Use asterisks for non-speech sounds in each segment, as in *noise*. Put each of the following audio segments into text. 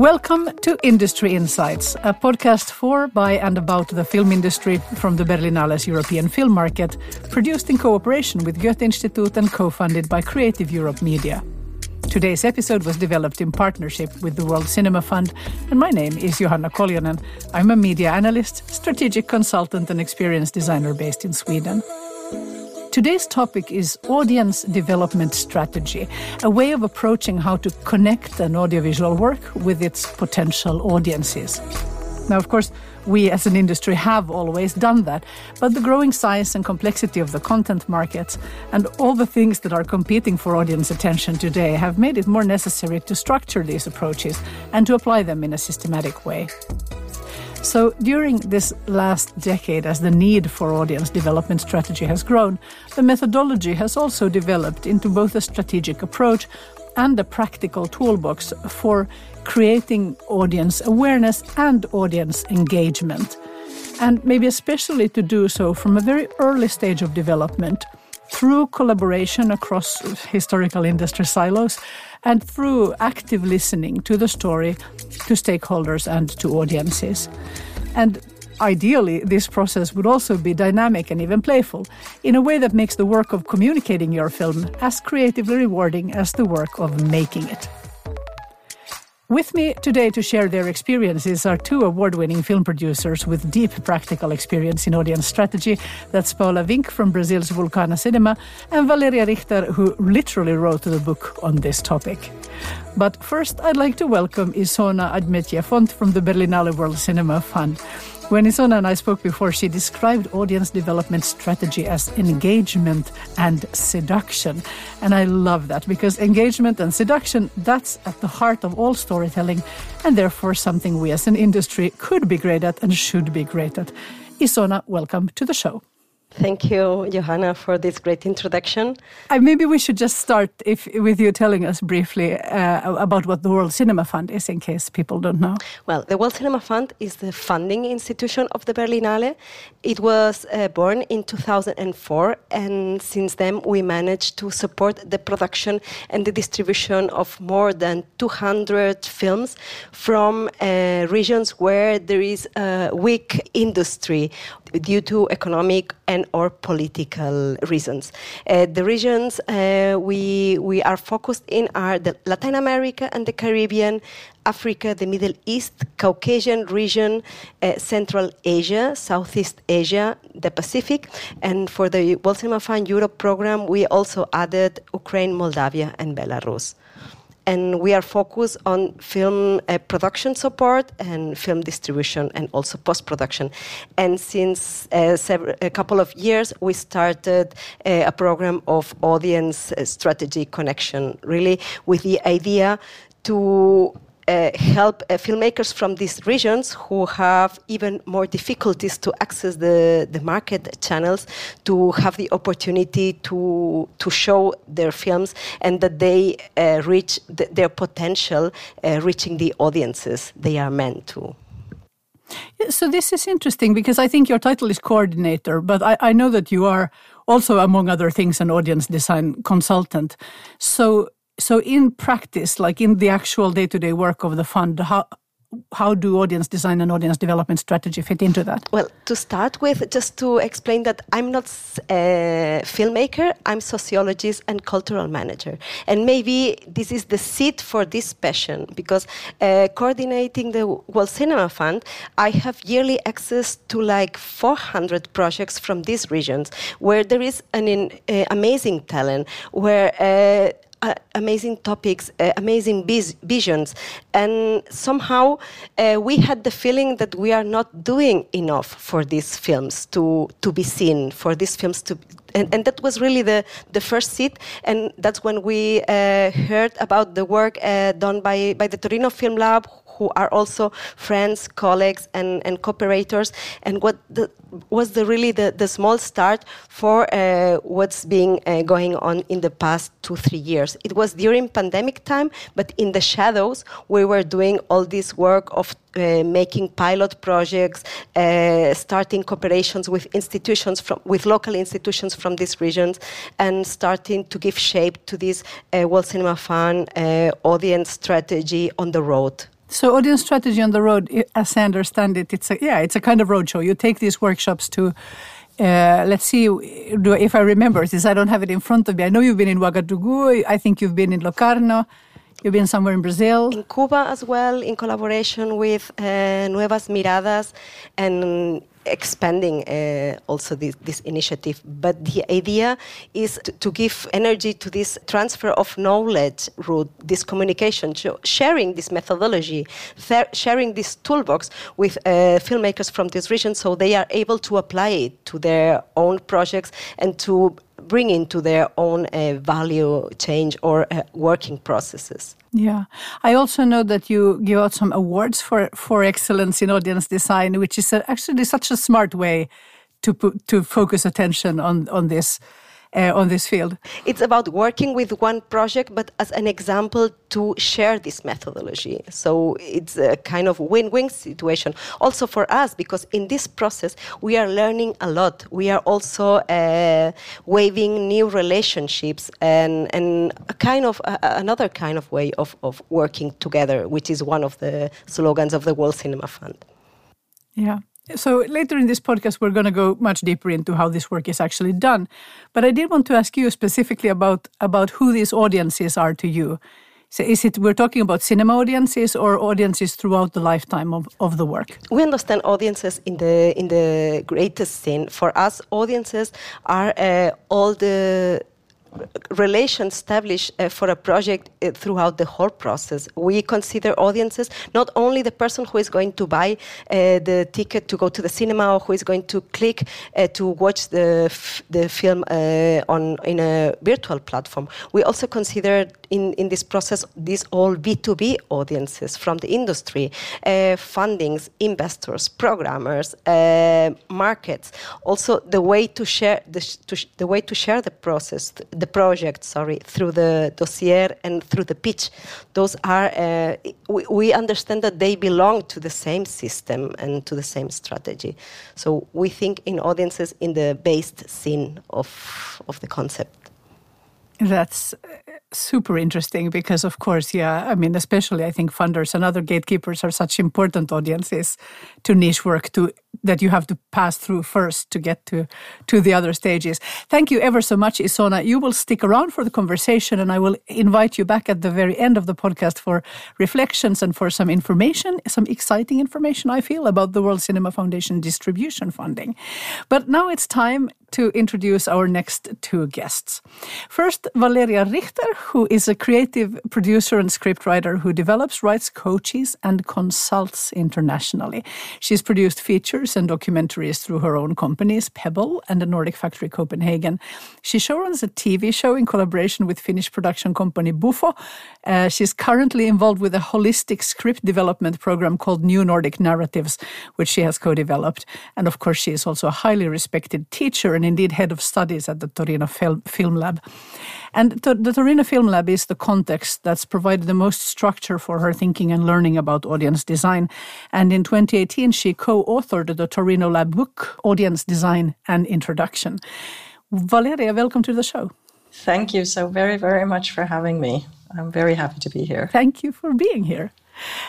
Welcome to Industry Insights, a podcast for, by, and about the film industry from the Berlinale's European film market, produced in cooperation with Goethe Institute and co funded by Creative Europe Media. Today's episode was developed in partnership with the World Cinema Fund, and my name is Johanna Koljonen. I'm a media analyst, strategic consultant, and experience designer based in Sweden. Today's topic is audience development strategy, a way of approaching how to connect an audiovisual work with its potential audiences. Now, of course, we as an industry have always done that, but the growing size and complexity of the content markets and all the things that are competing for audience attention today have made it more necessary to structure these approaches and to apply them in a systematic way. So, during this last decade, as the need for audience development strategy has grown, the methodology has also developed into both a strategic approach and a practical toolbox for creating audience awareness and audience engagement. And maybe especially to do so from a very early stage of development through collaboration across historical industry silos and through active listening to the story, to stakeholders, and to audiences. And ideally, this process would also be dynamic and even playful in a way that makes the work of communicating your film as creatively rewarding as the work of making it. With me today to share their experiences are two award winning film producers with deep practical experience in audience strategy. That's Paula Wink from Brazil's Vulcana Cinema and Valeria Richter, who literally wrote the book on this topic. But first, I'd like to welcome Isona Admetlla Font from the Berlinale World Cinema Fund. When Isona and I spoke before, she described audience development strategy as engagement and seduction. And I love that because engagement and seduction, that's at the heart of all storytelling and therefore something we as an industry could be great at and should be great at. Isona, welcome to the show. Thank you, Johanna, for this great introduction. Uh, maybe we should just start if, with you telling us briefly uh, about what the World Cinema Fund is, in case people don't know. Well, the World Cinema Fund is the funding institution of the Berlinale. It was uh, born in 2004, and since then we managed to support the production and the distribution of more than 200 films from uh, regions where there is a weak industry due to economic and or political reasons. Uh, the regions uh, we we are focused in are the Latin America and the Caribbean, Africa, the Middle East, Caucasian region, uh, Central Asia, Southeast Asia, the Pacific, and for the Cinema Fund Europe program, we also added Ukraine, Moldavia, and Belarus and we are focused on film uh, production support and film distribution and also post production. And since uh, a couple of years, we started uh, a program of audience uh, strategy connection, really with the idea to uh, help uh, filmmakers from these regions who have even more difficulties to access the, the market channels to have the opportunity to, to show their films and that they uh, reach th- their potential, uh, reaching the audiences they are meant to. So this is interesting because I think your title is coordinator, but I, I know that you are also, among other things, an audience design consultant. So so in practice, like in the actual day-to-day work of the fund, how how do audience design and audience development strategy fit into that? Well, to start with, just to explain that I'm not a filmmaker, I'm sociologist and cultural manager. And maybe this is the seed for this passion because uh, coordinating the World Cinema Fund, I have yearly access to like 400 projects from these regions where there is an in, uh, amazing talent, where uh, uh, amazing topics, uh, amazing visions, and somehow uh, we had the feeling that we are not doing enough for these films to to be seen, for these films to. And, and that was really the, the first seat, and that's when we uh, heard about the work uh, done by, by the Torino Film Lab, who are also friends, colleagues, and, and cooperators, and what the, was the really the, the small start for uh, what's been uh, going on in the past two three years. It was during pandemic time, but in the shadows we were doing all this work of uh, making pilot projects, uh, starting cooperations with institutions from with local institutions from these regions, and starting to give shape to this uh, World Cinema Fund uh, audience strategy on the road So audience strategy on the road, as I understand it, it's a yeah, it's a kind of roadshow. You take these workshops to. Uh, let's see do, if I remember since I don't have it in front of me. I know you've been in Ouagadougou. I think you've been in Locarno. You've been somewhere in Brazil. In Cuba as well, in collaboration with uh, Nuevas Miradas and expanding uh, also this, this, initiative. But the idea is to, to, give energy to this transfer of knowledge route, this communication, sharing this methodology, sharing this toolbox with uh, filmmakers from this region so they are able to apply it to their own projects and to bring into their own uh, value change or uh, working processes. Yeah, I also know that you give out some awards for for excellence in audience design, which is actually such a smart way to put, to focus attention on on this uh, on this field? It's about working with one project, but as an example to share this methodology. So it's a kind of win-win situation also for us because in this process we are learning a lot. We are also uh, waving new relationships and and a kind of uh, another kind of way of, of working together, which is one of the slogans of the World Cinema Fund. Yeah. So later in this podcast, we're going to go much deeper into how this work is actually done. But I did want to ask you specifically about about who these audiences are to you. So is it we're talking about cinema audiences or audiences throughout the lifetime of, of the work? We understand audiences in the in the greatest sense. For us, audiences are uh, all the relations established uh, for a project uh, throughout the whole process. We consider audiences not only the person who is going to buy uh, the ticket to go to the cinema or who is going to click uh, to watch the the film uh, on in a virtual platform. We also consider in, in this process these all B2B audiences from the industry, uh, fundings, investors, programmers, markets. Also the way to share the, to sh the way to share the process the project, sorry, through the dossier and through the pitch. Those are, uh, we, we, understand that they belong to the same system and to the same strategy. So we think in audiences in the based scene of, of the concept. That's super interesting because, of course, yeah, I mean, especially I think funders and other gatekeepers are such important audiences to niche work to that you have to pass through first to get to to the other stages. Thank you ever so much, Isona. You will stick around for the conversation, and I will invite you back at the very end of the podcast for reflections and for some information, some exciting information I feel about the World Cinema Foundation distribution funding. But now it's time to introduce our next two guests. First, Valeria Richter, who is a creative producer and scriptwriter who develops, writes, coaches, and consults internationally. She's produced features and documentaries through her own companies, Pebble and the Nordic Factory Copenhagen. She showruns a TV show in collaboration with Finnish production company Bufo. Uh, she's currently involved with a holistic script development program called New Nordic Narratives, which she has co developed. And of course, she is also a highly respected teacher and indeed head of studies at the Torino Film Lab. And the Torino Film Lab is the context that's provided the most structure for her thinking and learning about audience design. And in 2018, she co authored the Torino Lab book, Audience Design and Introduction. Valeria, welcome to the show. Thank you so very, very much for having me. I'm very happy to be here. Thank you for being here.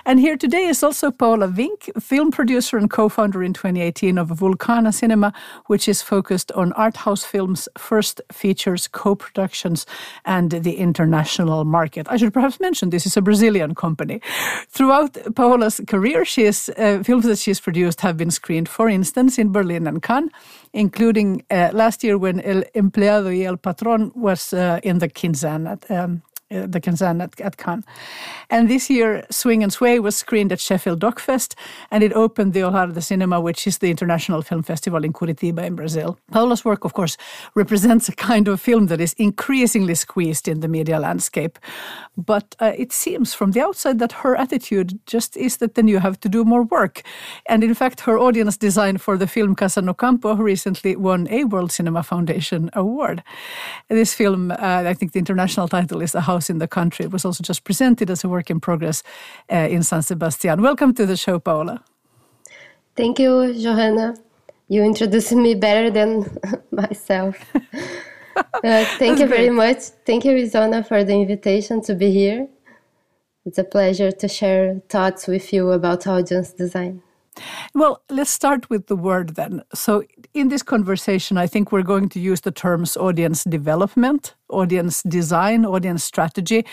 And here today is also Paula Vink, film producer and co-founder in 2018 of Vulcana Cinema, which is focused on art house films, first features, co-productions, and the international market. I should perhaps mention this is a Brazilian company. Throughout Paula's career, she is, uh, films that she's produced have been screened, for instance, in Berlin and Cannes, including uh, last year when El Empleado y El Patron was uh, in the Quinzaine at um, uh, the Quinzaine at, at Cannes. And this year, Swing and Sway was screened at Sheffield Docfest, and it opened the Olhar de Cinema, which is the international film festival in Curitiba in Brazil. Paula's work, of course, represents a kind of film that is increasingly squeezed in the media landscape. But uh, it seems from the outside that her attitude just is that then you have to do more work. And in fact, her audience design for the film Casa no Campo recently won a World Cinema Foundation award. This film, uh, I think the international title is The House in the Country. It was also just presented as a work in progress uh, in San Sebastian. Welcome to the show, Paola. Thank you, Johanna. You introduced me better than *laughs* myself. *laughs* Uh, thank you very much. Thank you, Isona, for the invitation to be here. It's a pleasure to share thoughts with you about audience design. Well, let's start with the word then. So, in this conversation, I think we're going to use the terms audience development, audience design, audience strategy.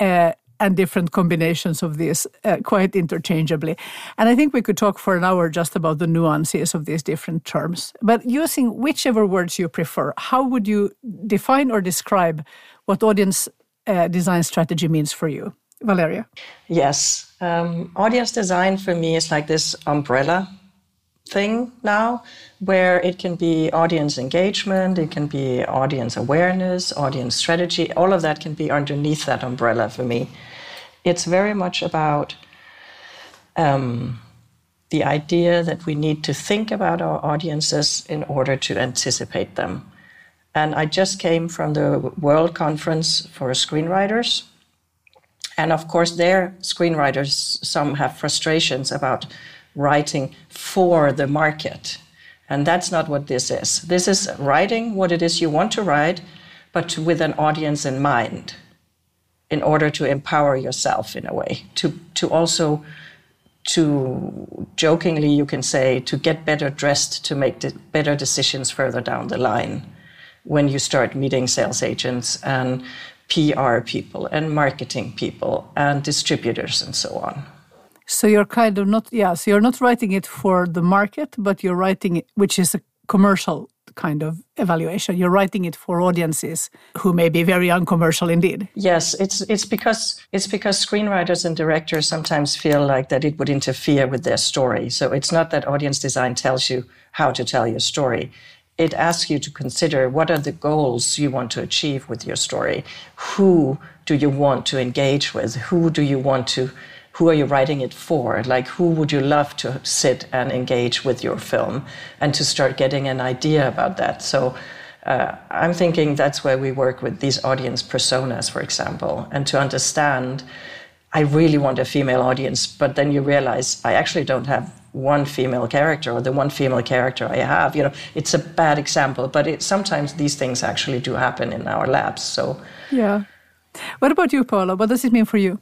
Uh, and different combinations of these uh, quite interchangeably. And I think we could talk for an hour just about the nuances of these different terms. But using whichever words you prefer, how would you define or describe what audience uh, design strategy means for you? Valeria? Yes. Um, audience design for me is like this umbrella thing now where it can be audience engagement, it can be audience awareness, audience strategy, all of that can be underneath that umbrella for me. It's very much about um, the idea that we need to think about our audiences in order to anticipate them. And I just came from the World Conference for Screenwriters and of course, their screenwriters, some have frustrations about writing for the market. And that's not what this is. This is writing what it is you want to write, but with an audience in mind in order to empower yourself in a way, to, to also to jokingly you can say to get better dressed to make de- better decisions further down the line when you start meeting sales agents and PR people and marketing people and distributors and so on. So you're kind of not, yeah, so you're not writing it for the market, but you're writing it, which is a commercial kind of evaluation. You're writing it for audiences who may be very uncommercial indeed. Yes, it's it's because it's because screenwriters and directors sometimes feel like that it would interfere with their story. So it's not that audience design tells you how to tell your story it asks you to consider what are the goals you want to achieve with your story. Who do you want to engage with? Who do you want to who are you writing it for? Like who would you love to sit and engage with your film and to start getting an idea about that? So uh, i'm thinking that's where we work with these audience personas for example and to understand i really want a female audience but then you realize i actually don't have one female character or the one female character I have. You know, it's a bad example, but it, sometimes these things actually do happen in our labs. So, yeah. What about you, Paula? What does it mean for you?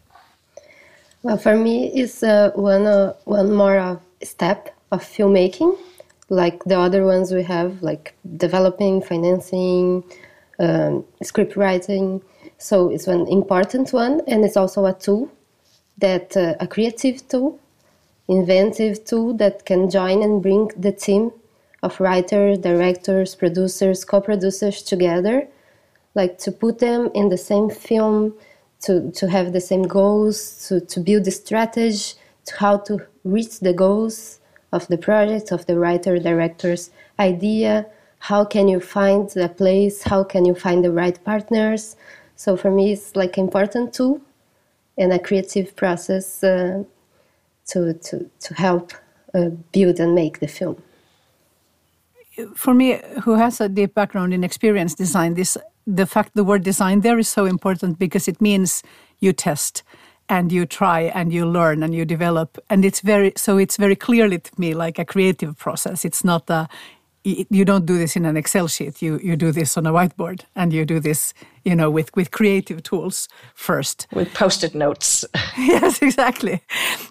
Well, for me, it's uh, one uh, one more uh, step of filmmaking, like the other ones we have, like developing, financing, um, script writing. So it's an important one, and it's also a tool that uh, a creative tool inventive tool that can join and bring the team of writers, directors, producers, co-producers together, like to put them in the same film, to, to have the same goals, to, to build a strategy to how to reach the goals of the project, of the writer, director's idea, how can you find the place, how can you find the right partners. So for me, it's like important tool and a creative process uh, to, to, to help uh, build and make the film. For me, who has a deep background in experience design, this the fact the word design there is so important because it means you test and you try and you learn and you develop and it's very so it's very clearly to me like a creative process it's not a you don't do this in an Excel sheet. You you do this on a whiteboard, and you do this, you know, with with creative tools first. With post-it notes. *laughs* yes, exactly,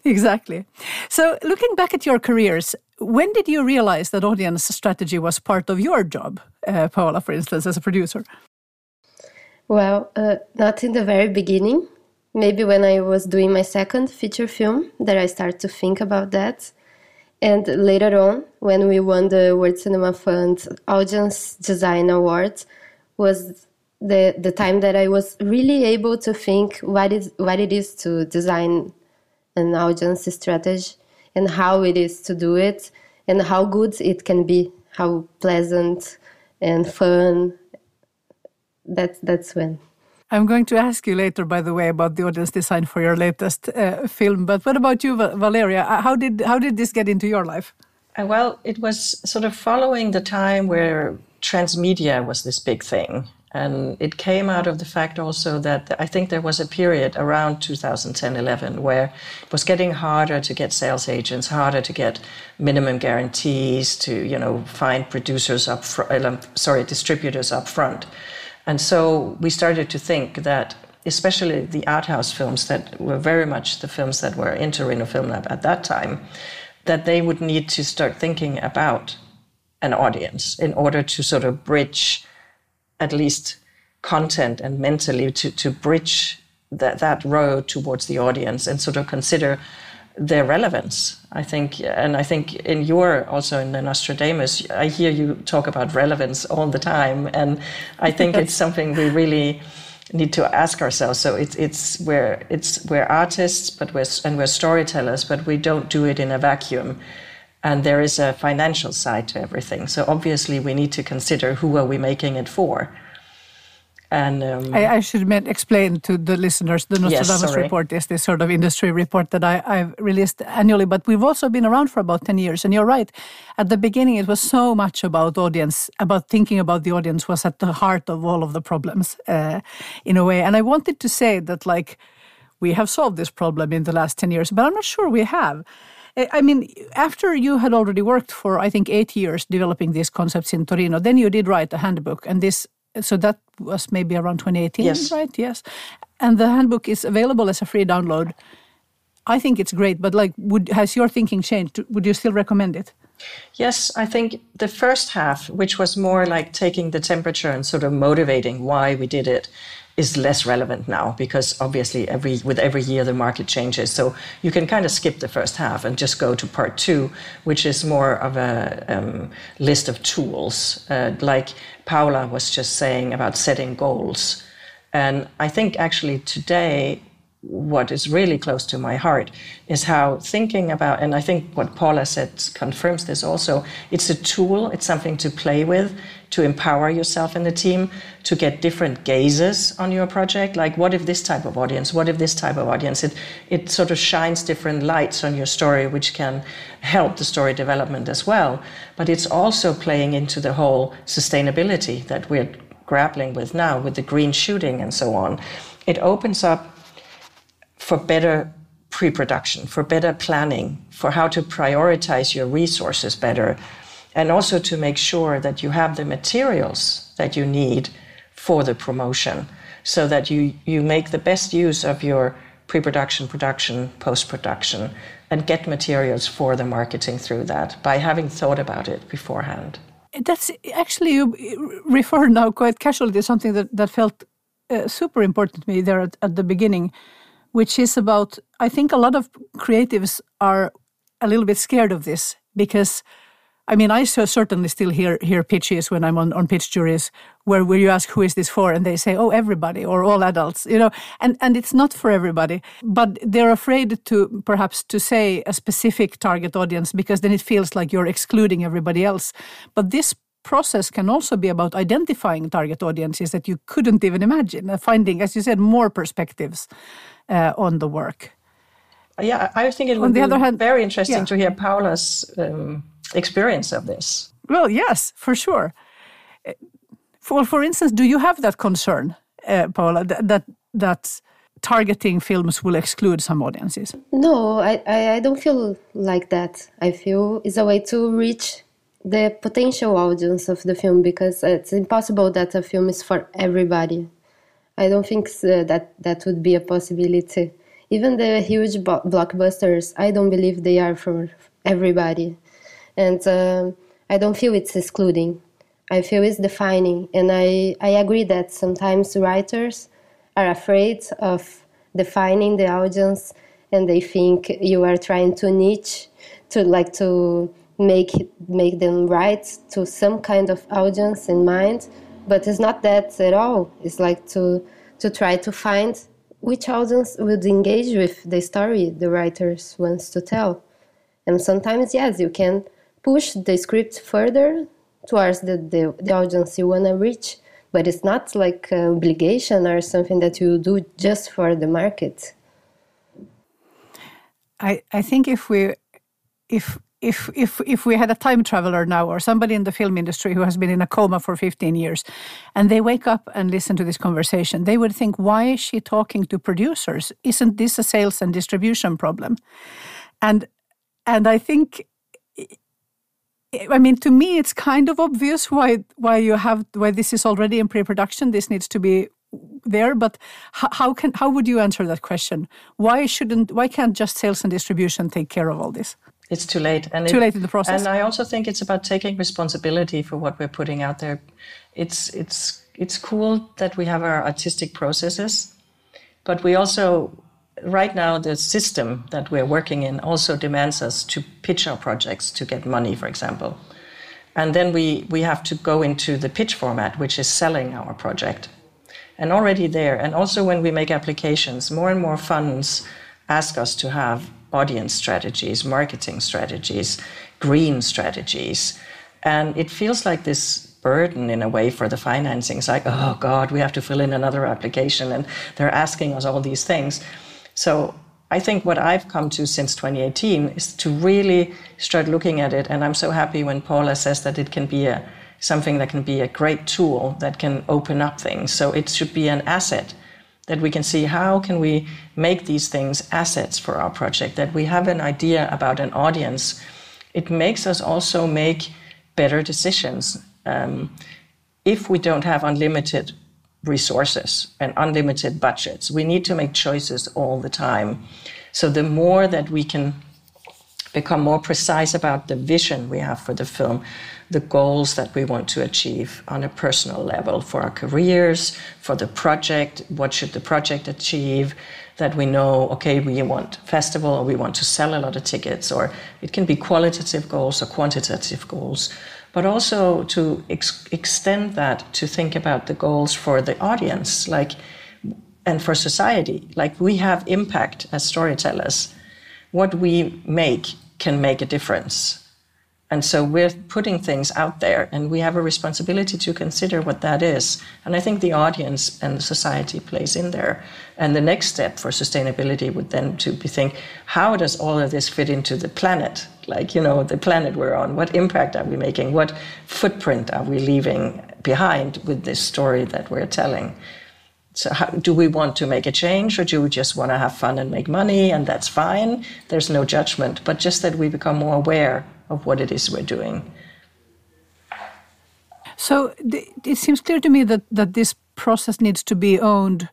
exactly. So, looking back at your careers, when did you realize that audience strategy was part of your job, uh, Paola, for instance, as a producer? Well, uh, not in the very beginning. Maybe when I was doing my second feature film, that I started to think about that and later on, when we won the World Cinema Fund Audience Design Award, was the the time that I was really able to think what is what it is to design an audience strategy and how it is to do it and how good it can be, how pleasant and fun. That's that's when. I'm going to ask you later, by the way, about the audience design for your latest uh, film. But what about you, Valeria? Uh, how did how did this get into your life? Uh, well, it was sort of following the time where transmedia was this big thing. And it came out of the fact also that I think there was a period around 2010 11 where it was getting harder to get sales agents, harder to get minimum guarantees, to you know find producers up front, uh, sorry, distributors up front. And so we started to think that especially the art house films that were very much the films that were in Torino Film Lab at that time, that they would need to start thinking about an audience in order to sort of bridge at least content and mentally to, to bridge that, that road towards the audience and sort of consider their relevance. I think, and I think in your also in the Nostradamus, I hear you talk about relevance all the time, and I think it's *laughs* something we really need to ask ourselves. So it's it's where it's we're artists, but we're and we're storytellers, but we don't do it in a vacuum. And there is a financial side to everything. So obviously, we need to consider who are we making it for and um, I, I, should explain to the listeners the Nostradamus yes, report is this sort of industry report that I, I've released annually. But we've also been around for about 10 years. And you're right. At the beginning, it was so much about audience, about thinking about the audience was at the heart of all of the problems uh, in a way. And I wanted to say that, like, we have solved this problem in the last 10 years, but I'm not sure we have. I mean, after you had already worked for, I think, eight years developing these concepts in Torino, then you did write a handbook. And this so that was maybe around 2018, yes. right? Yes. And the handbook is available as a free download. I think it's great, but like, would has your thinking changed? Would you still recommend it? Yes, I think the first half, which was more like taking the temperature and sort of motivating why we did it, is less relevant now because obviously every with every year the market changes. So you can kind of skip the first half and just go to part two, which is more of a um, list of tools, uh, like Paula was just saying about setting goals. And I think actually today what is really close to my heart is how thinking about, and I think what Paula said confirms this also, it's a tool, it's something to play with, to empower yourself and the team, to get different gazes on your project. Like, what if this type of audience? What if this type of audience? It, it sort of shines different lights on your story, which can help the story development as well. But it's also playing into the whole sustainability that we're grappling with now with the green shooting and so on. It opens up for better pre production, for better planning, for how to prioritize your resources better, and also to make sure that you have the materials that you need for the promotion so that you, you make the best use of your pre production, production, post production, and get materials for the marketing through that by having thought about it beforehand. That's actually, you refer now quite casually to something that, that felt uh, super important to me there at, at the beginning which is about I think a lot of creatives are a little bit scared of this because I mean I certainly still hear hear pitches when I'm on, on pitch juries where where you ask who is this for and they say oh everybody or all adults you know and and it's not for everybody but they're afraid to perhaps to say a specific target audience because then it feels like you're excluding everybody else but this process can also be about identifying target audiences that you couldn't even imagine finding as you said more perspectives uh, on the work. Yeah, I think it would on the be other hand, very interesting yeah. to hear Paula's um, experience of this. Well, yes, for sure. For for instance, do you have that concern, uh, Paula, that, that that targeting films will exclude some audiences? No, I, I, I don't feel like that. I feel it's a way to reach the potential audience of the film because it's impossible that a film is for everybody. I don't think so that that would be a possibility. Even the huge blockbusters, I don't believe they are for everybody, and uh, I don't feel it's excluding. I feel it's defining, and I I agree that sometimes writers are afraid of defining the audience, and they think you are trying to niche, to like to make make them write to some kind of audience in mind but it's not that at all. It's like to to try to find which audience would engage with the story the writer wants to tell. And sometimes, yes, you can push the script further towards the, the, the audience you want to reach, but it's not like an obligation or something that you do just for the market. I, I think if we if if if if we had a time traveler now or somebody in the film industry who has been in a coma for 15 years and they wake up and listen to this conversation they would think why is she talking to producers isn't this a sales and distribution problem and and i think I mean, to me, it's kind of obvious why why you have why this is already in pre-production. This needs to be there, but how can how would you answer that question? Why shouldn't why can't just sales and distribution take care of all this? It's too late, and too it, late in the process. And I also think it's about taking responsibility for what we're putting out there. It's it's it's cool that we have our artistic processes, but we also right now the system that we're working in also demands us to pitch our projects to get money, for example. And then we, we have to go into the pitch format, which is selling our project. And already there, and also when we make applications, more and more funds ask us to have audience strategies, marketing strategies, green strategies. And it feels like this burden in a way for the financing. It's like, oh God, we have to fill in another application, and they're asking us all these things. So I think what I've come to since 2018 is to really start looking at it. And I'm so happy when Paula says that it can be a, something that can be a great tool that can open up things. So it should be an asset that we can see how can we make these things assets for our project, that we have an idea about an audience. It makes us also make better decisions. Um, if we don't have unlimited resources and unlimited budgets. We need to make choices all the time. So the more that we can become more precise about the vision we have for the film, the goals that we want to achieve on a personal level for our careers, for the project, what should the project achieve, that we know, okay, we want festival or we want to sell a lot of tickets, or it can be qualitative goals or quantitative goals but also to ex- extend that to think about the goals for the audience, like and for society. Like we have impact as storytellers. What we make can make a difference. And so we're putting things out there, and we have a responsibility to consider what that is. And I think the audience and the society plays in there. And the next step for sustainability would then to be think, how does all of this fit into the planet? Like, you know, the planet we're on. What impact are we making? What footprint are we leaving behind with this story that we're telling? So, how, do we want to make a change or do we just want to have fun and make money? And that's fine. There's no judgment, but just that we become more aware of what it is we're doing. So it seems clear to me that, that this process needs to be owned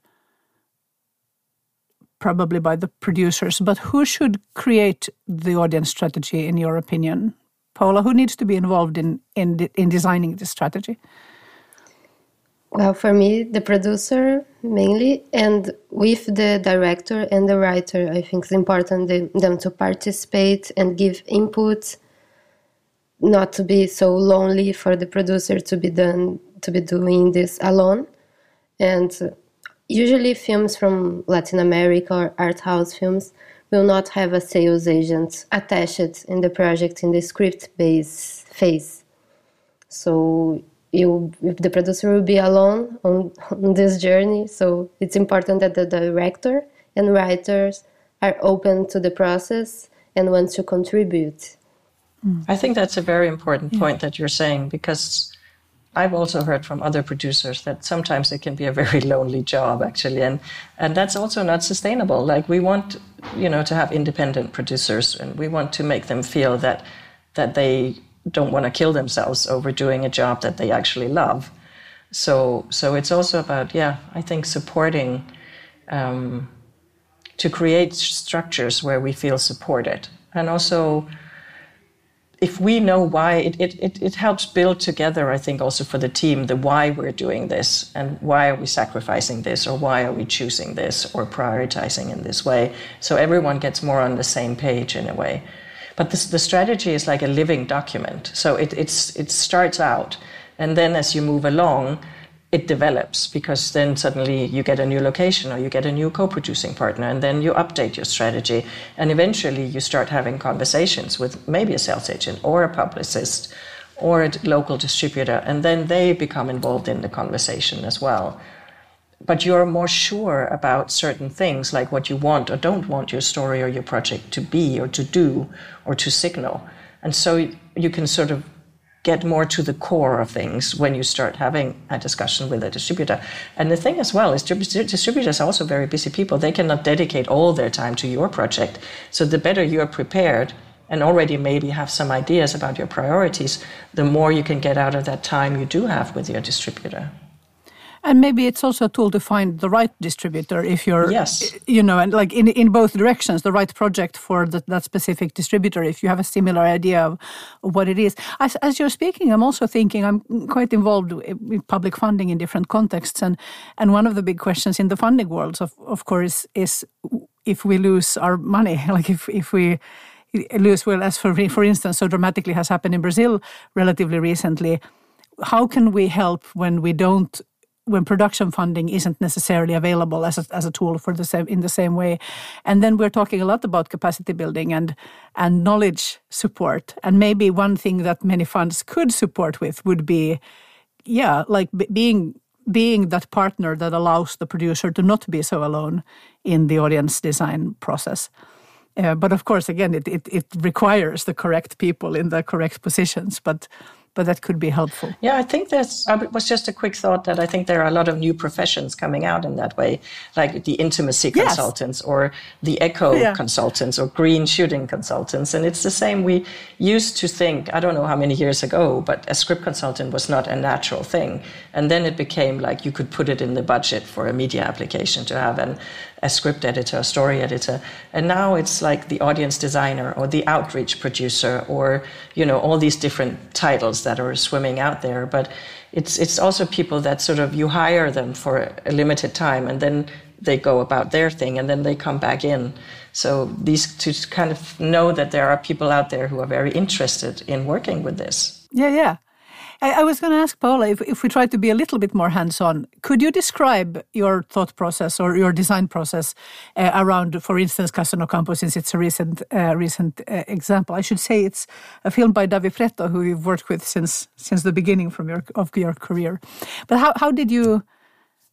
probably by the producers, but who should create the audience strategy in your opinion? Paula, who needs to be involved in, in, in designing this strategy? Well, for me, the producer mainly, and with the director and the writer, I think it's important them to participate and give input not to be so lonely for the producer to be done to be doing this alone. And usually films from latin america or art house films will not have a sales agent attached in the project in the script base phase. So you the producer will be alone on, on this journey so it's important that the director and writers are open to the process and want to contribute I think that's a very important point yeah. that you're saying because I've also heard from other producers that sometimes it can be a very lonely job actually and and that's also not sustainable like we want you know to have independent producers and we want to make them feel that that they don't want to kill themselves over doing a job that they actually love so so it's also about yeah I think supporting um, to create structures where we feel supported and also if we know why, it, it, it, helps build together, I think, also for the team, the why we're doing this and why are we sacrificing this or why are we choosing this or prioritizing in this way. So everyone gets more on the same page in a way. But this, the strategy is like a living document. So it, it's, it starts out, and then as you move along, it develops because then suddenly you get a new location or you get a new co-producing partner and then you update your strategy and eventually you start having conversations with maybe a sales agent or a publicist or a local distributor and then they become involved in the conversation as well. But you're more sure about certain things like what you want or don't want your story or your project to be or to do or to signal. And so you can sort of get more to the core of things when you start having a discussion with a distributor. And the thing as well is distributors are also very busy people. They cannot dedicate all their time to your project. So the better you are prepared and already maybe have some ideas about your priorities, the more you can get out of that time you do have with your distributor. And maybe it's also a tool to find the right distributor if you're, yes. you know, and like in, in both directions, the right project for the, that specific distributor, if you have a similar idea of, what it is. As, as, you're speaking, I'm also thinking I'm quite involved with public funding in different contexts. And, and one of the big questions in the funding world, of, of course, is if we lose our money, *laughs* like if, if we lose, well, as for, for instance, so dramatically has happened in Brazil relatively recently, how can we help when we don't when production funding isn't necessarily available as a, as a tool for the same in the same way. And then we're talking a lot about capacity building and and knowledge support. And maybe one thing that many funds could support with would be yeah like being being that partner that allows the producer to not be so alone in the audience design process. Uh, but of course again it, it, it requires the correct people in the correct positions. But but that could be helpful. Yeah, I think that's it was just a quick thought that I think there are a lot of new professions coming out in that way, like the intimacy yes. consultants or the echo yeah. consultants or green shooting consultants. And it's the same. We used to think, I don't know how many years ago, but a script consultant was not a natural thing. And then it became like you could put it in the budget for a media application to have an, a script editor, a story editor. And now it's like the audience designer or the outreach producer or, you know, all these different titles that are swimming out there. But it's, it's also people that sort of you hire them for a limited time and then they go about their thing and then they come back in. So these to kind of know that there are people out there who are very interested in working with this. Yeah, yeah. I, I was going to ask Paula if, if we try to be a little bit more hands on, could you describe your thought process or your design process uh, around, for instance, Casa no Campo, since it's a recent uh, recent uh, example? I should say it's a film by Davi Pretto, who you've worked with since since the beginning from your of your career. But how, how did you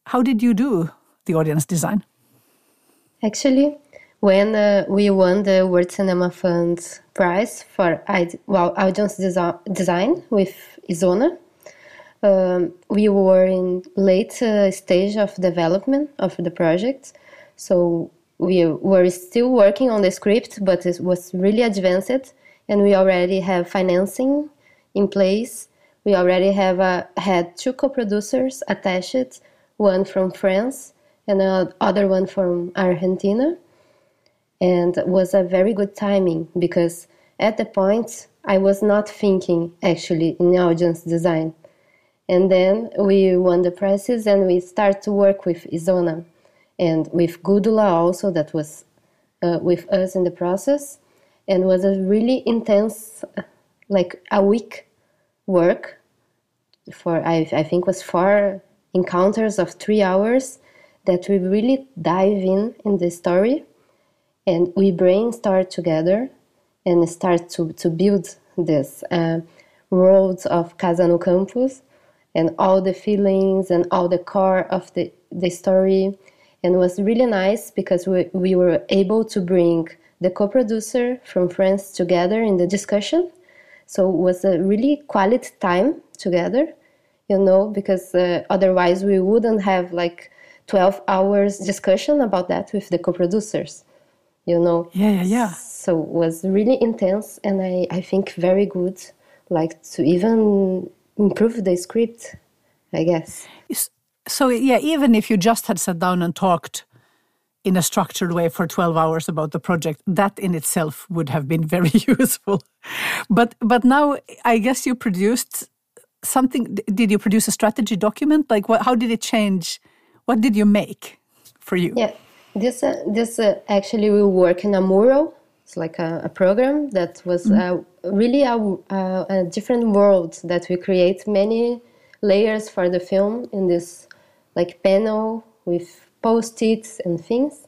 how did you do the audience design? Actually, when uh, we won the World Cinema Fund prize for well, audience design with Isona. We were in late uh, stage of development of the project, so we were still working on the script, but it was really advanced, and we already have financing in place. We already have uh, had two co-producers attached, one from France and the other one from Argentina, and was a very good timing because at the point I was not thinking actually in audience design. And then we won the prizes and we started to work with Isona. And with Gudula also that was uh, with us in the process. And was a really intense like a week work for I, I think was four encounters of three hours that we really dive in in the story. And we brainstorm together and start to, to build this uh, world of Casa no Campo and all the feelings and all the core of the, the story. And it was really nice because we, we were able to bring the co-producer from France together in the discussion. So it was a really quality time together, you know, because uh, otherwise we wouldn't have like 12 hours discussion about that with the co-producers, you know. Yeah, yeah, yeah. So it was really intense and I, I think very good like to even improve the script i guess. So yeah even if you just had sat down and talked in a structured way for 12 hours about the project that in itself would have been *laughs* very useful. But but now i guess you produced something did you produce a strategy document? Like what how did it change? What did you make for you? Yeah this uh, this uh, actually we work in a mural it's like a, a program that was mm-hmm. uh, really a, a, a, different world that we create many layers for the film in this like panel with post-its and things.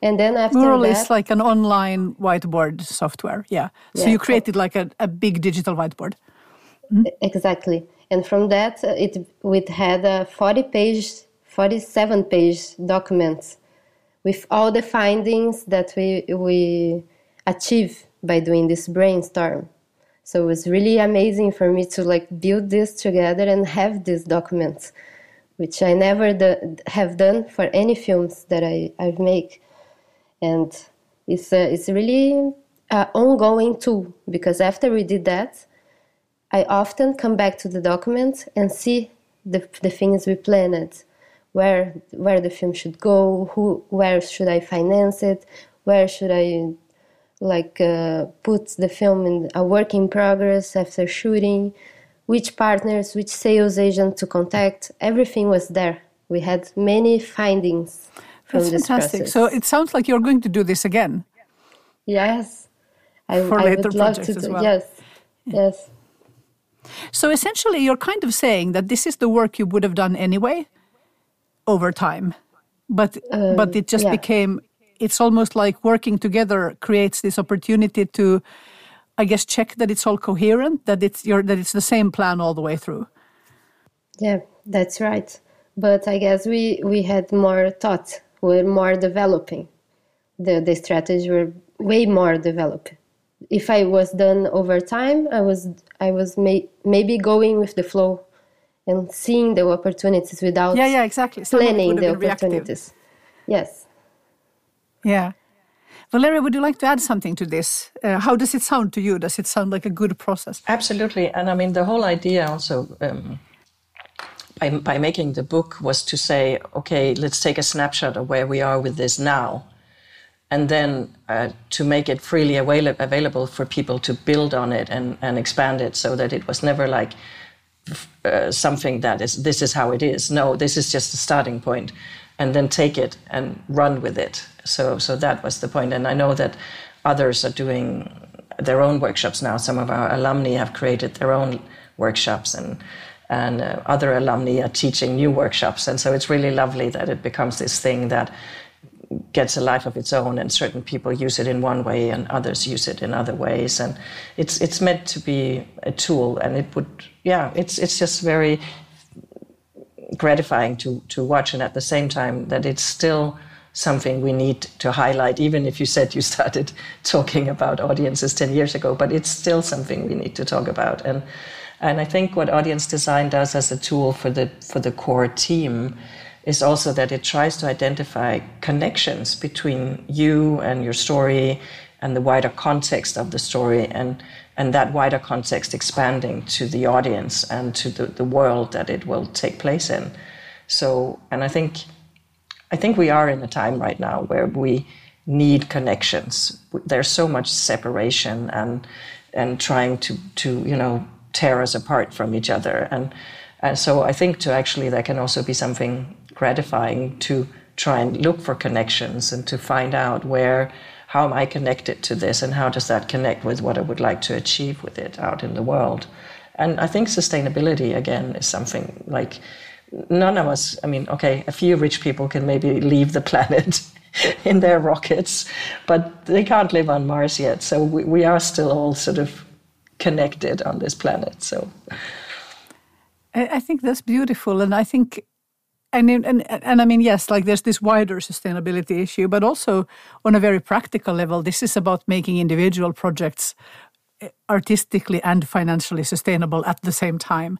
And then after Mural that, is like an online whiteboard software. Yeah. So yeah, you created like a, a big digital whiteboard. Mm-hmm. Exactly. And from that, uh, it we had a 40 page, 47 page document with all the findings that we we achieve by doing this brainstorm. So it was really amazing for me to like build this together and have these documents, which I never do, have done for any films that I, I make. And it's, a, it's really an ongoing tool because after we did that, I often come back to the document and see the, the things we planned where where the film should go, who where should I finance it, where should I like uh, put the film in a work in progress after shooting, which partners, which sales agent to contact. Everything was there. We had many findings from That's this fantastic. process. So it sounds like you're going to do this again. yes, I, For I would love to do. well. Yes, yes. So essentially, you're kind of saying that this is the work you would have done anyway over time, but but uh, it just yeah. became. It's almost like working together creates this opportunity to, I guess, check that it's all coherent, that it's your that it's the same plan all the way through. Yeah, that's right. But I guess we, we had more thought, we're more developing. The, the strategies were way more developed. If I was done over time, I was I was may, maybe going with the flow and seeing the opportunities without Yeah, yeah, exactly. Some planning the have been reactive. opportunities. Yes. Yeah. Valeria, would you like to add something to this? Uh, how does it sound to you? Does it sound like a good process? Absolutely, and I mean the whole idea also um, by by making the book was to say, okay, let's take a snapshot of where we are with this now, and then uh, to make it freely avail- available for people to build on it and and expand it, so that it was never like uh, something that is this is how it is. No, this is just a starting point, and then take it and run with it. So so that was the point. and I know that others are doing their own workshops now. Some of our alumni have created their own workshops, and and uh, other alumni are teaching new workshops, and so it's really lovely that it becomes this thing that gets a life of its own and certain people use it in one way and others use it in other ways and it's it's meant to be a tool and it would yeah it's it's just very gratifying to to watch and at the same time that it's still something we need to highlight even if you said you *laughs* started talking about audiences 10 years ago but it's still something we need to talk about. And and I think what audience design does as a tool for the for the core team is also that it tries to identify connections between you and your story and the wider context of the story and and that wider context expanding to the audience and to the, the world that it will take place in. So and I think I think we are in a time right now where we need connections. There's so much separation and and trying to to you know tear us apart from each other and and so I think to actually there can also be something gratifying to try and look for connections and to find out where how am I connected to this and how does that connect with what I would like to achieve with it out in the world. And I think sustainability again is something like none of us I mean okay a few rich people can maybe leave the *laughs* planet *laughs* in their rockets but they can't live on Mars yet so we, we are still all sort of connected on this planet so I, I think that's beautiful, and I think, and, and and I mean, yes, like there's this wider sustainability issue, but also on a very practical level, this is about making individual projects eh, artistically and financially sustainable at the same time.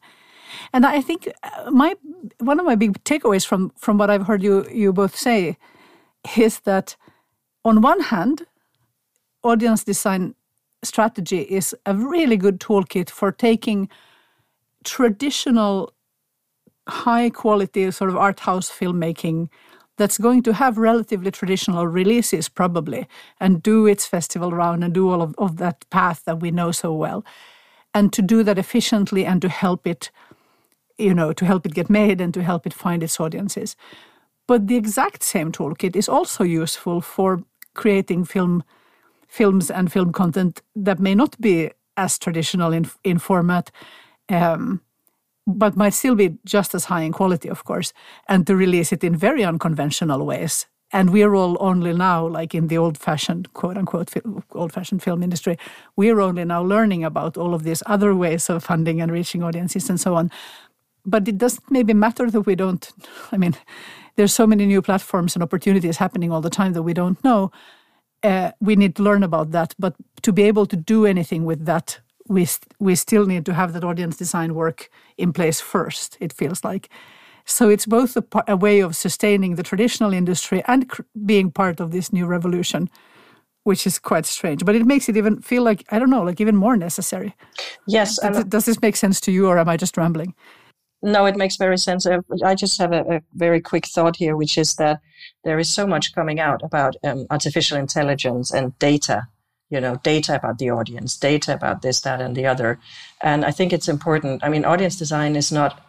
And I think uh, my one of my big takeaways from from what I've heard you you both say is that on one hand, audience design strategy is a really good toolkit for taking traditional high quality sort of art house filmmaking that's going to have relatively traditional releases probably and do its festival round and do all of, of that path that we know so well. And to do that efficiently and to help it you know to help it get made and to help it find its audiences. But the exact same toolkit is also useful for creating film films and film content that may not be as traditional in in format um, but might still be just as high in quality, of course, and to release it in very unconventional ways. And we're all only now, like in the old-fashioned, quote-unquote, old-fashioned film industry, we're only now learning about all of these other ways of funding and reaching audiences and so on. But it doesn't maybe matter that we don't. *laughs* I mean, there's so many new platforms and opportunities happening all the time that we don't know. Uh, we need to learn about that, but to be able to do anything with that we st- we still need to have that audience design work in place first. It feels like, so it's both a, a way of sustaining the traditional industry and cr- being part of this new revolution, which is quite strange. But it makes it even feel like I don't know, like even more necessary. yes Does, does this make sense to you, or am I just rambling? no, it makes very sense. Uh, I just have a, a, very quick thought here, which is that there is so much coming out about um, artificial intelligence and data. You know, data about the audience, data about this, that, and the other. And I think it's important. I mean, audience design is not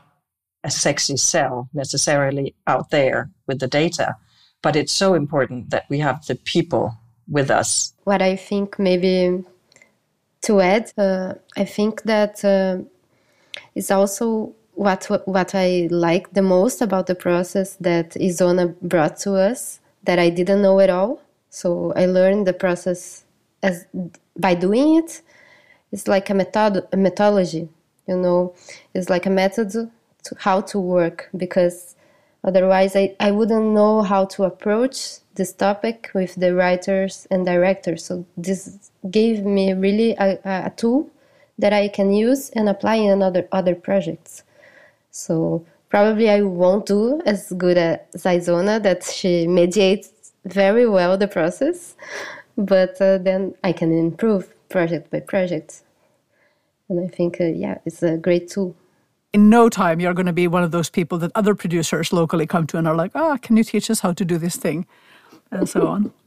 a sexy sell necessarily out there with the data, but it's so important that we have the people with us. What I think maybe to add, uh, I think that uh, is also what what I like the most about the process that Isona brought to us that I didn't know at all. So I learned the process as by doing it. It's like a method a methodology, you know. It's like a method to how to work because otherwise I, I wouldn't know how to approach this topic with the writers and directors. So this gave me really a, a tool that I can use and apply in other other projects. So probably I won't do as good as Isona that she mediates very well the process, but uh, then I can improve project by project. And I think, uh, yeah, it's a great tool. In no time, you're going to be one of those people that other producers locally come to and are like, "Ah, oh, can you teach us how to do this thing?" and so on. *laughs*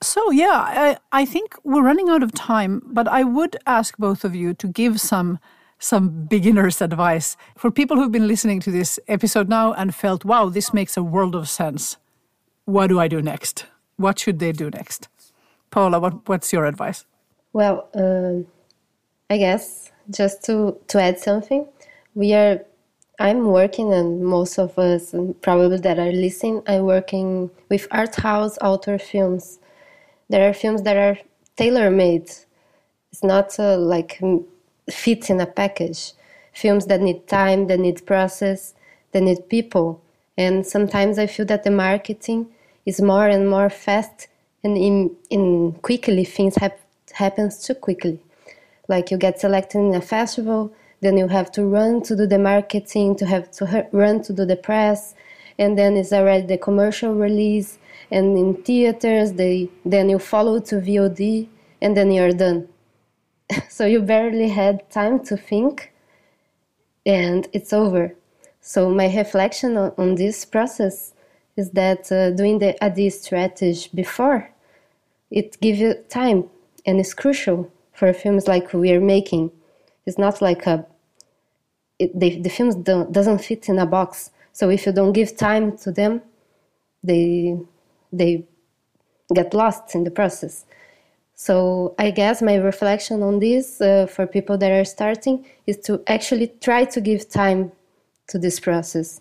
So, yeah, I, I think we're running out of time, but I would ask both of you to give some some beginner's advice for people who've been listening to this episode now and felt, wow, this makes a world of sense. What do I do next? What should they do next? Paula, what, what's your advice? Well, um, I guess just to, to add something, we are I'm working, and most of us probably that are listening, I'm working with art house author films. There are films that are tailor made. It's not uh, like fit in a package. Films that need time, that need process, that need people. And sometimes I feel that the marketing is more and more fast and in, in quickly things hap- happens too quickly. Like you get selected in a festival, then you have to run to do the marketing, to have to run to do the press, and then it's already the commercial release. And in theaters, they then you follow to VOD, and then you're done. *laughs* so you barely had time to think, and it's over. So my reflection on, on this process is that uh, doing the AD strategy before it gives you time and it's crucial for films like we are making it's not like a it, the, the films doesn't fit in a box. So if you don't give time to them, they they get lost in the process. So I guess my reflection on this uh, for people that are starting is to actually try to give time to this process.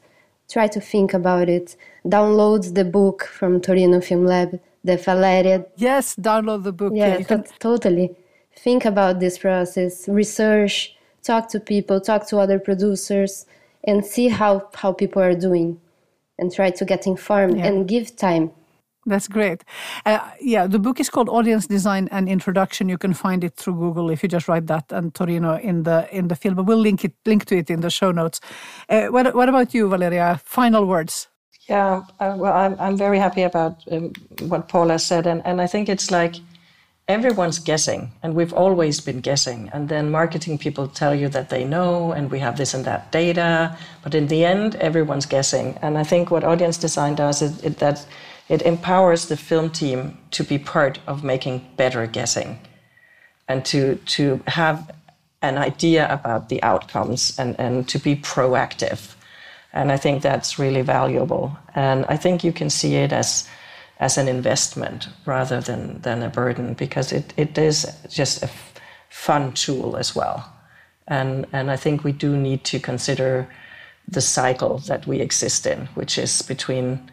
Try to think about it. Download the book from Torino Film Lab, the Valeria. Yes, download the book. Yeah, yeah can... totally think about this process, research, talk to people, talk to other producers, and see how, how people are doing and try to get informed yeah. and give time. That's great. Uh, yeah, the book is called Audience Design and Introduction. You can find it through Google if you just write that and Torino in the in the field. But we'll link it link to it in the show notes. Uh, what what about you, Valeria? Final words. Yeah, uh, well, I'm I'm very happy about um, what Paula said, and and I think it's like everyone's guessing and we've always been guessing and then marketing people tell you that they know and we have this and that data but in the end everyone's guessing and i think what audience design does is it, that it empowers the film team to be part of making better guessing and to to have an idea about the outcomes and, and to be proactive and i think that's really valuable and i think you can see it as as an investment rather than, than a burden because it, it is just a fun tool as well. And, and I think we do need to consider the cycle that we exist in, which is between,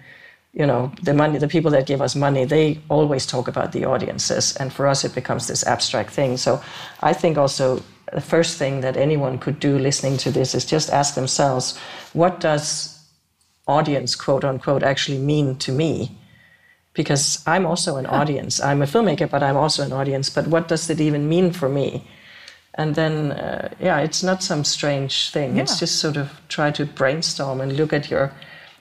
you know, the money, the people that give us money, they always talk about the audiences. And for us, it becomes this abstract thing. So I think also the first thing that anyone could do listening to this is just ask themselves, what does audience, quote unquote, actually mean to me? because I'm also an audience. I'm a filmmaker, but I'm also an audience. But what does it even mean for me? And then, uh, yeah, it's not some strange thing. Yeah. It's just sort of try to brainstorm and look at your.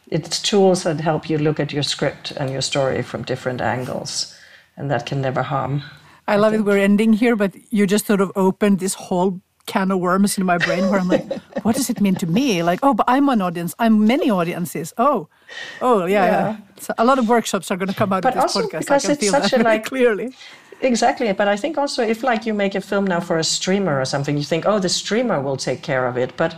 It's tools that help you look at your script and your story from different angles, and that can never harm. I, I love think. it. We're ending here, but you just sort of opened this whole can of worms in my brain where I'm like, *laughs* what does it mean to me? Like, oh, but I'm an audience. I'm many audiences. Oh, oh, yeah. yeah. a lot of workshops are going to come out but of this also podcast. Because I can it's feel such that a, *laughs* like, clearly. Exactly, but I think also if like you make a film now for a streamer or something, you think, oh, the streamer will take care of it, but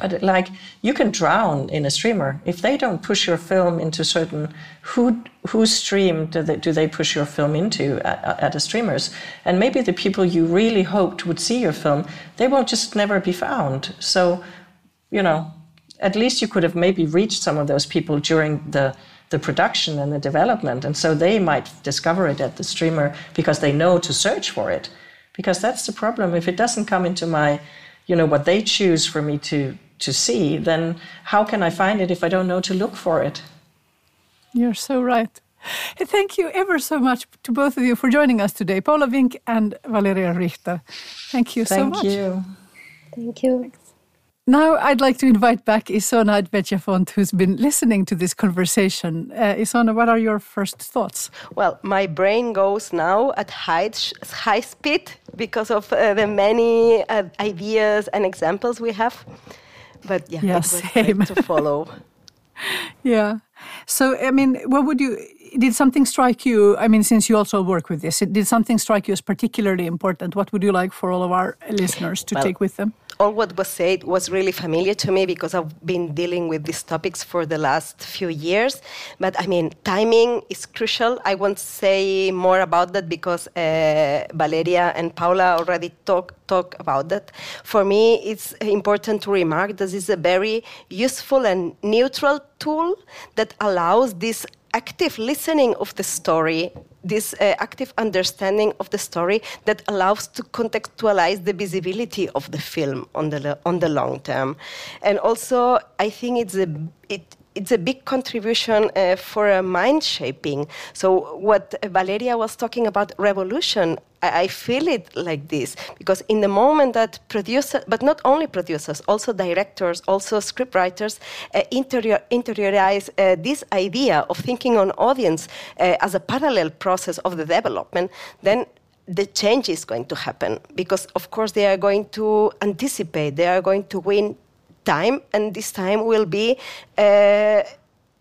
but like you can drown in a streamer. If they don't push your film into certain who whose stream do they do they push your film into at, at the streamers? And maybe the people you really hoped would see your film they will just never be found. So you know at least you could have maybe reached some of those people during the the production and the development. And so they might discover it at the streamer because they know to search for it. Because that's the problem. If it doesn't come into my you know what they choose for me to to see, then how can I find it if I don't know to look for it? You're so right. Thank you ever so much to both of you for joining us today, Paula Wink and Valeria Richter. Thank you Thank so much. Thank you. Thank you. Now I'd like to invite back Isona Admetlla Font, who's been listening to this conversation. Uh, Isona, what are your first thoughts? Well, my brain goes now at high, high speed because of uh, the many uh, ideas and examples we have but yeah, yeah same. to follow. *laughs* yeah. So, I mean, what would you? Did something strike you? I mean, since you also work with this, did something strike you as particularly important? What would you like for all of our listeners to well, take with them? all what was said was really familiar to me because I've been dealing with these topics for the last few years. But I mean, timing is crucial. I won't say more about that because uh, Valeria and Paula already talk talk about that. For me, it's important to remark this is a very useful and neutral tool that allows this active listening of the story, this uh, active understanding of the story that allows to contextualize the visibility of the film on the on the long term, and also I think it's a it it's a big contribution uh, for a mind shaping. So what Valeria was talking about revolution, I, I, feel it like this because in the moment that producers, but not only producers, also directors, also scriptwriters, uh, interior, interiorize uh, this idea of thinking on audience uh, as a parallel process of the development, then the change is going to happen because, of course, they are going to anticipate, they are going to win time, and this time will be. Uh,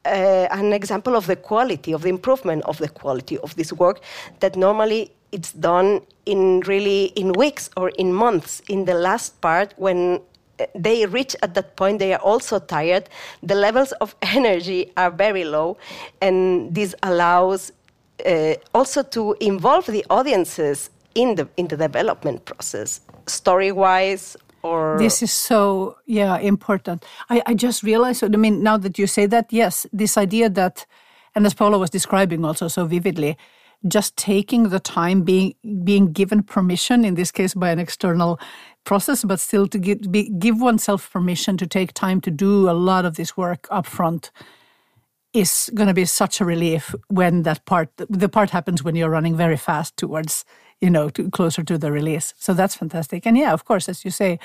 uh, an example of the quality, of the improvement of the quality of this work that normally it's done in really in weeks or in months. In the last part, when uh, they reach at that point, they are also tired. The levels of *laughs* energy are very low, and this allows uh, also to involve the audiences in the in the development process, story wise or this is so yeah important. I, I just realized i mean now that you say that yes this idea that and as paula was describing also so vividly just taking the time being being given permission in this case by an external process but still to give, be, give oneself permission to take time to do a lot of this work up front is going to be such a relief when that part the part happens when you're running very fast towards you know, to, closer to the release. So that's fantastic. And yeah, of course, as you say,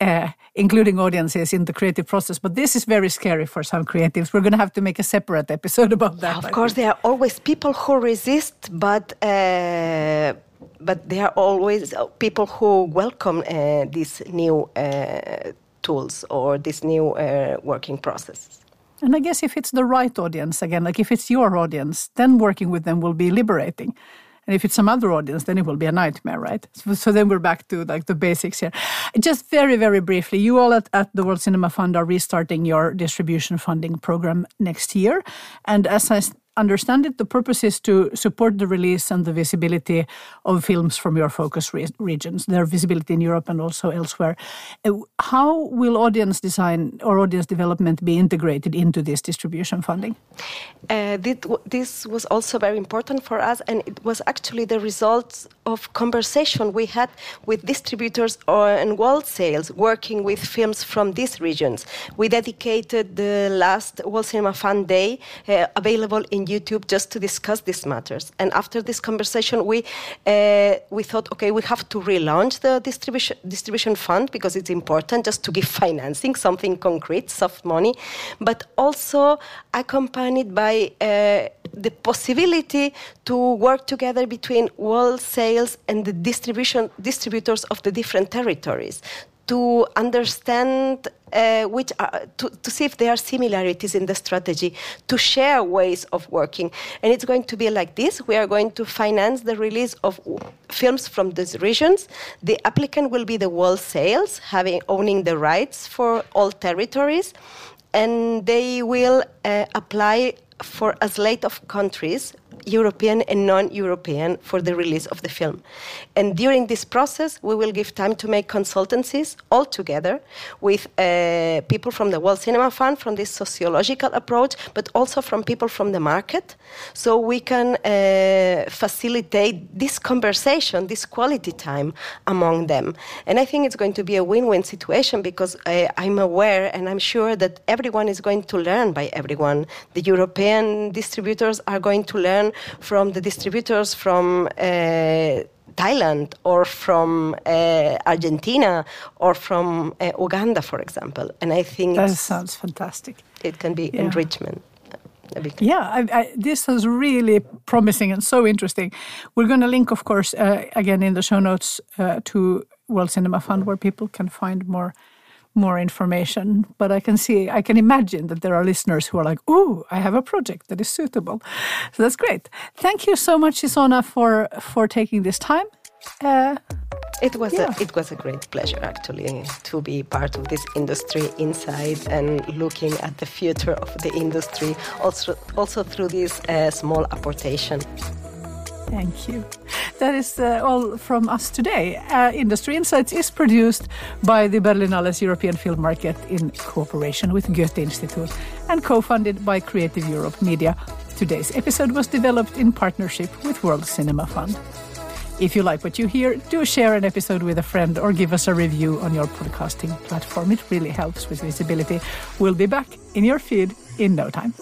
uh, including audiences in the creative process. But this is very scary for some creatives. We're going to have to make a separate episode *laughs* about that. Of I course, think. there are always people who resist, but. Uh, but there are always people who welcome uh, these new uh, tools or these new uh, working processes. And I guess if it's the right audience, again, like if it's your audience, then working with them will be liberating. And if it's some other audience, then it will be a nightmare, right? So, so, then we're back to like the basics here. Just very, very briefly, you all at, at the World Cinema Fund are restarting your distribution funding program next year. And as I understand it, the purpose is to support the release and the visibility of films from your focus re- regions, their visibility in Europe and also elsewhere. Uh, how will audience design or audience development be integrated into this distribution funding? Uh, this was also very important for us, and it was actually the result of conversation we had with distributors and wholesales working with films from these regions. We dedicated the last World Cinema Fund Day uh, available in YouTube just to discuss these matters. And after this conversation, we uh, we thought, okay, we have to relaunch the distribution distribution fund because it's important just to give financing, something concrete, soft money, but also accompanied by uh, the possibility to work together between wholesales and the distribution distributors of the different territories to understand uh, which are, to, to see if there are similarities in the strategy, to share ways of working. And it's going to be like this. We are going to finance the release of films from these regions. The applicant will be the wholesales, having owning the rights for all territories. And they will uh, apply for a slate of countries European and non-European for the release of the film. And during this process, we will give time to make consultancies all together with uh, people from the World Cinema Fund, from this sociological approach, but also from people from the market, so we can uh, facilitate this conversation, this quality time among them. And I think it's going to be a win-win situation because I, I'm aware and I'm sure that everyone is going to learn by everyone. The European distributors are going to learn from the distributors from uh, Thailand or from uh, Argentina or from uh, Uganda, for example. And I think that sounds fantastic. It can be yeah. enrichment. Yeah, I, I, this is really promising and so interesting. We're going to link, of course, uh, again in the show notes uh, to World Cinema Fund, where people can find more more information. But I can see, I can imagine that there are listeners who are like, "Ooh, I have a project that is suitable." So that's great. Thank you so much, Isona, for for taking this time. Uh, it was yeah. a, it was a great pleasure actually to be part of this industry inside and looking at the future of the industry also also through this uh, small apportation. Thank you. That is uh, all from us today. Uh, Industry Insights is produced by the Berlinale's European Film Market in cooperation with Goethe Institute and co-funded by Creative Europe Media. Today's episode was developed in partnership with World Cinema Fund. If you like what you hear, do share an episode with a friend or give us a review on your podcasting platform. It really helps with visibility. We'll be back in your feed in no time.